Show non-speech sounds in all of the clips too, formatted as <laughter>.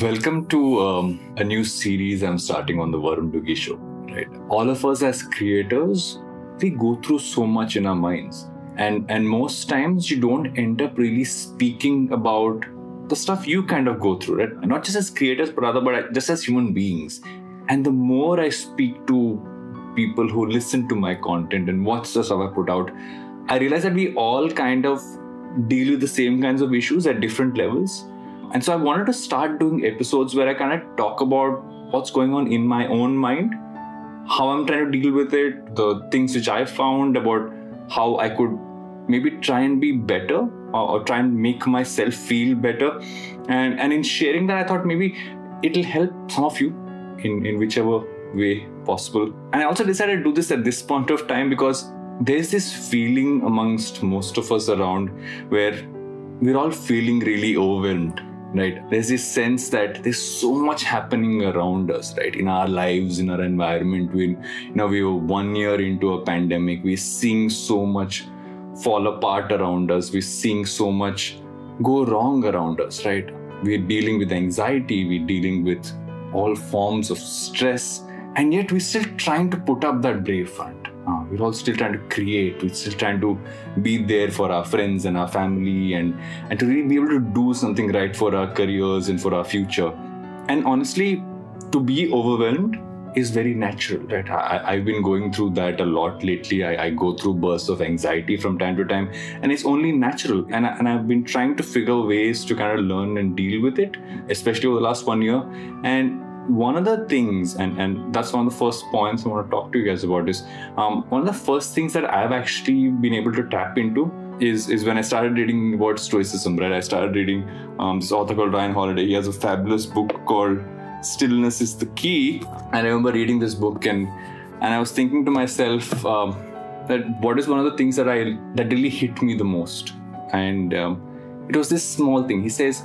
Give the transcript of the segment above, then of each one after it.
Welcome to um, a new series I'm starting on the Varun Duggi show. Right, all of us as creators, we go through so much in our minds, and and most times you don't end up really speaking about the stuff you kind of go through, right? Not just as creators, but rather, but just as human beings. And the more I speak to people who listen to my content and watch the stuff I put out, I realize that we all kind of deal with the same kinds of issues at different levels and so I wanted to start doing episodes where I kind of talk about what's going on in my own mind, how I'm trying to deal with it, the things which I found about how I could maybe try and be better or, or try and make myself feel better. And and in sharing that, I thought maybe it'll help some of you in, in whichever way possible. And I also decided to do this at this point of time because there's this feeling amongst most of us around where we're all feeling really overwhelmed right? There's this sense that there's so much happening around us right? In our lives in our environment. We you know we were one year into a pandemic. We're seeing so much fall apart around us. We're seeing so much go wrong around us right? We're dealing with anxiety. We're dealing with all forms of stress. And yet we're still trying to put up that brave front we're all still trying to create. We're still trying to be there for our friends and our family and and to really be able to do something right for our careers and for our future. And honestly to be overwhelmed is very natural right? I, have been going through that a lot lately. I, I, go through bursts of anxiety from time to time and it's only natural. And, I, and i've been trying to figure ways to kind of learn and deal with it especially over the last one year. And one of the things, and, and that's one of the first points I want to talk to you guys about is um, one of the first things that I've actually been able to tap into is is when I started reading about Stoicism, right? I started reading um, this author called Ryan Holiday. He has a fabulous book called Stillness is the Key. And I remember reading this book and and I was thinking to myself um, that what is one of the things that I that really hit me the most, and um, it was this small thing. He says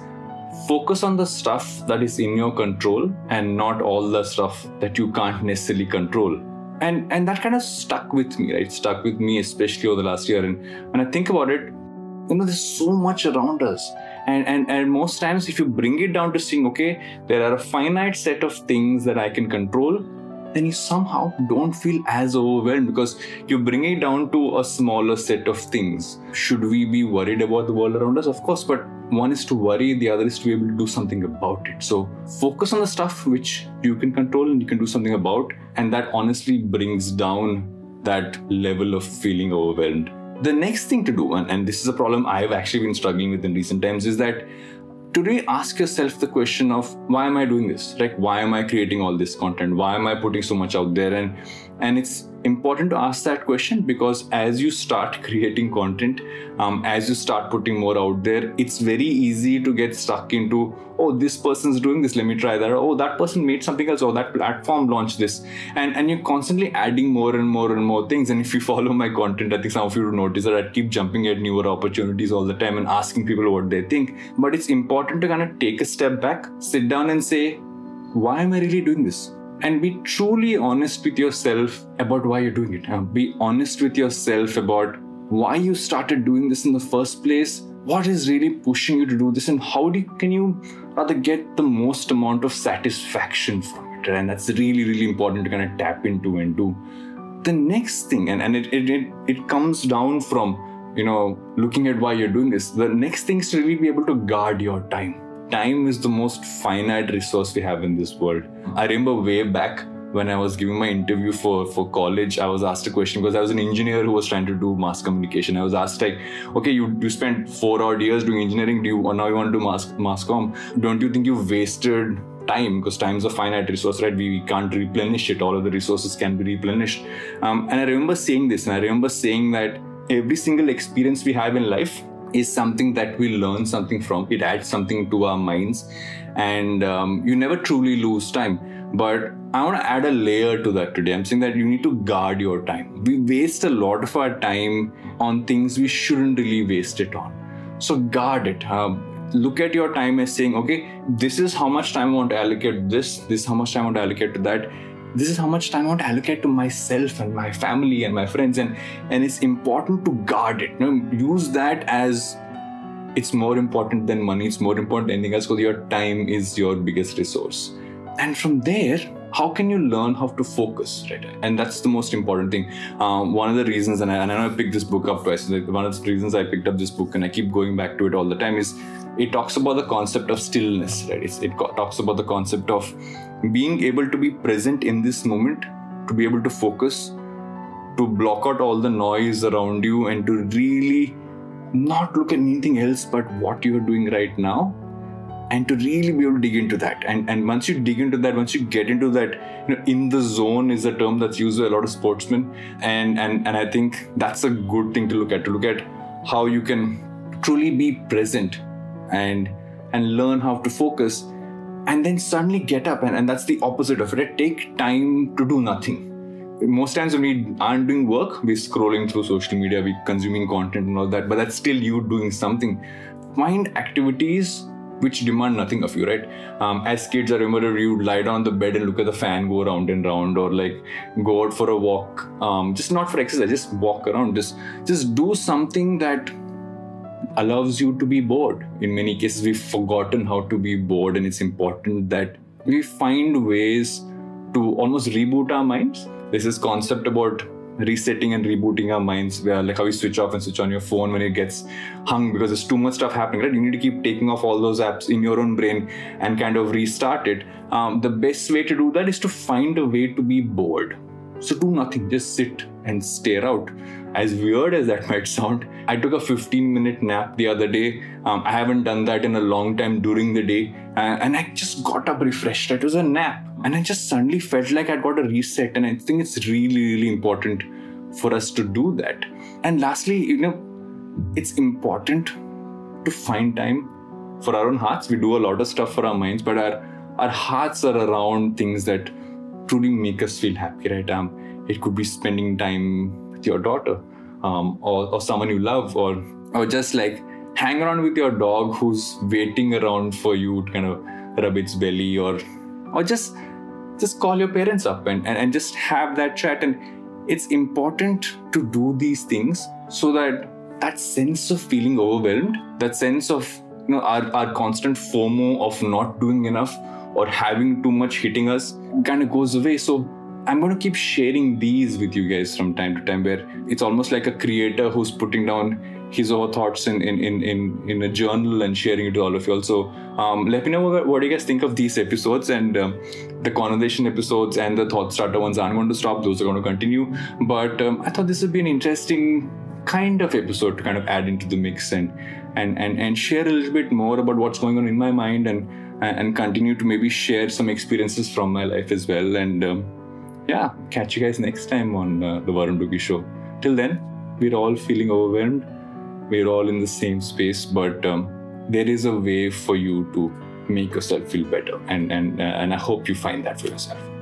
focus on the stuff that is in your control and not all the stuff that you can't necessarily control. And and that kind of stuck with me right? Stuck with me especially over the last year. And when i think about it you know there's so much around us. And and and most times if you bring it down to saying okay there are a finite set of things that i can control then you somehow don't feel as overwhelmed because you bring it down to a smaller set of things. Should we be worried about the world around us? Of course, but one is to worry, the other is to be able to do something about it. So focus on the stuff which you can control and you can do something about, and that honestly brings down that level of feeling overwhelmed. The next thing to do, and, and this is a problem I've actually been struggling with in recent times, is that today ask yourself the question of why am i doing this? Like why am i creating all this content? Why am i putting so much out there? And and it's important to ask that question because as you start <laughs> creating content um, as you start putting more out there it's very easy to get stuck into oh this person's doing this. Let me try that. Oh that person made something else. Oh that platform launched this. And and you're constantly adding more and more and more things. And if you <laughs> follow my content i think some of you will notice that i keep jumping at newer opportunities all the time and asking people what they think. But it's important to kind of take a step back sit down and say why am i really doing this and be truly honest with yourself about why you're doing it. Be honest with yourself about why you started doing this in the first place. What is really pushing you to do this, and how do you, can you rather get the most amount of satisfaction from it? And that's really, really important to kind of tap into and do. The next thing, and, and it, it, it, it comes down from you know looking at why you're doing this. The next thing is to really be able to guard your time time is the most finite resource we have in this world. I remember way back when I was giving my interview for, for college, I was asked a question because I was an engineer who was trying to do mass communication. I was asked like, okay, you, you spent four odd years doing engineering. Do you now you want to do mass, mass com? Don't you think you wasted time because time is a finite resource, right? We, we can't replenish it. All of the resources can be replenished. Um, and I remember saying this, and I remember saying that every single experience we have in life is something that we learn something from. It adds something to our minds, and um, you never truly lose time. But I want to add a layer to that today. I'm saying that you need to guard your time. We waste a lot of our time on things we shouldn't really waste it on. So guard it. Um, look at your time as saying, okay, this is how much time I want to allocate this, this is how much time I want to allocate to that this is how much time I want to allocate to myself and my family and my friends, and and it's important to guard it. You know, use that as it's more important than money it's more important than anything else because your time is your biggest resource. And from there how can you learn how to focus right? And that's the most important thing. Um, one of the reasons and I, and I know I picked this book up twice one of the reasons I picked up this book and I keep going back to it all the time is it talks about the concept of stillness right? It's, it talks about the concept of being able to be present in this moment to be able to focus to block out all the noise around you and to really not look at anything else but what you're doing right now and to really be able to dig into that. And and once you dig into that once you get into that you know in the zone is a term that's used by a lot of sportsmen. And and and i think that's a good thing to look at to look at how you can truly be present and and learn how to focus and then suddenly get up and, and that's the opposite of it take time to do nothing most times when we aren't doing work we're scrolling through social media we're consuming content and all that but that's still you doing something find activities which demand nothing of you, right? Um, as kids, I remember you would lie down on the bed and look at the fan go round and round, or like go out for a walk. Um, just not for exercise, just walk around. Just just do something that allows you to be bored. In many cases, we've forgotten how to be bored, and it's important that we find ways to almost reboot our minds. This is concept about resetting and rebooting our minds where like how you switch off and switch on your phone when it gets hung because there's too much stuff happening right? You need to keep taking off all those apps in your own brain and kind of restart it. Um, the best way to do that is to find a way to be bored. So do nothing. Just sit and stare out as weird as that <laughs> might sound i took a 15 minute nap the other day um, i haven't done that in a long time during the day uh, and i just got up refreshed it was a nap and I just suddenly felt like I'd got a reset. And I think it's really, really important for us to do that. And lastly, you know, it's important to find time for our own hearts. We do a lot of stuff for our minds, but our our hearts are around things that truly make us feel happy, right? Um, it could be spending time with your daughter, um, or, or someone you love, or or just like hang around with your dog who's waiting around for you to kind of rub its belly or or just just call your parents up and, and, and just have that chat. And it's important to do these things so that that sense of feeling overwhelmed that sense of you know our, our constant fomo of not doing enough or having too much hitting us kind of goes away. So i'm going to keep sharing these with you guys from time to time where it's almost like a creator who's putting down his or thoughts in, in, in, in, in a journal and sharing it to all of you also um, let me know what, what you guys think of these episodes and um, the conversation episodes and the thought starter ones aren't going to stop. Those are going to continue. But um, i thought this would be an interesting kind of episode to kind of add into the mix and and and, and share a little bit more about what's going on in my mind and and continue to maybe share some experiences from my life as well. And um, yeah catch you guys next time on uh, the varun Duggi show. Till then we're all feeling overwhelmed. We're all in the same space but um, there is a way for you to make yourself feel better. And and uh, and i hope you find that for yourself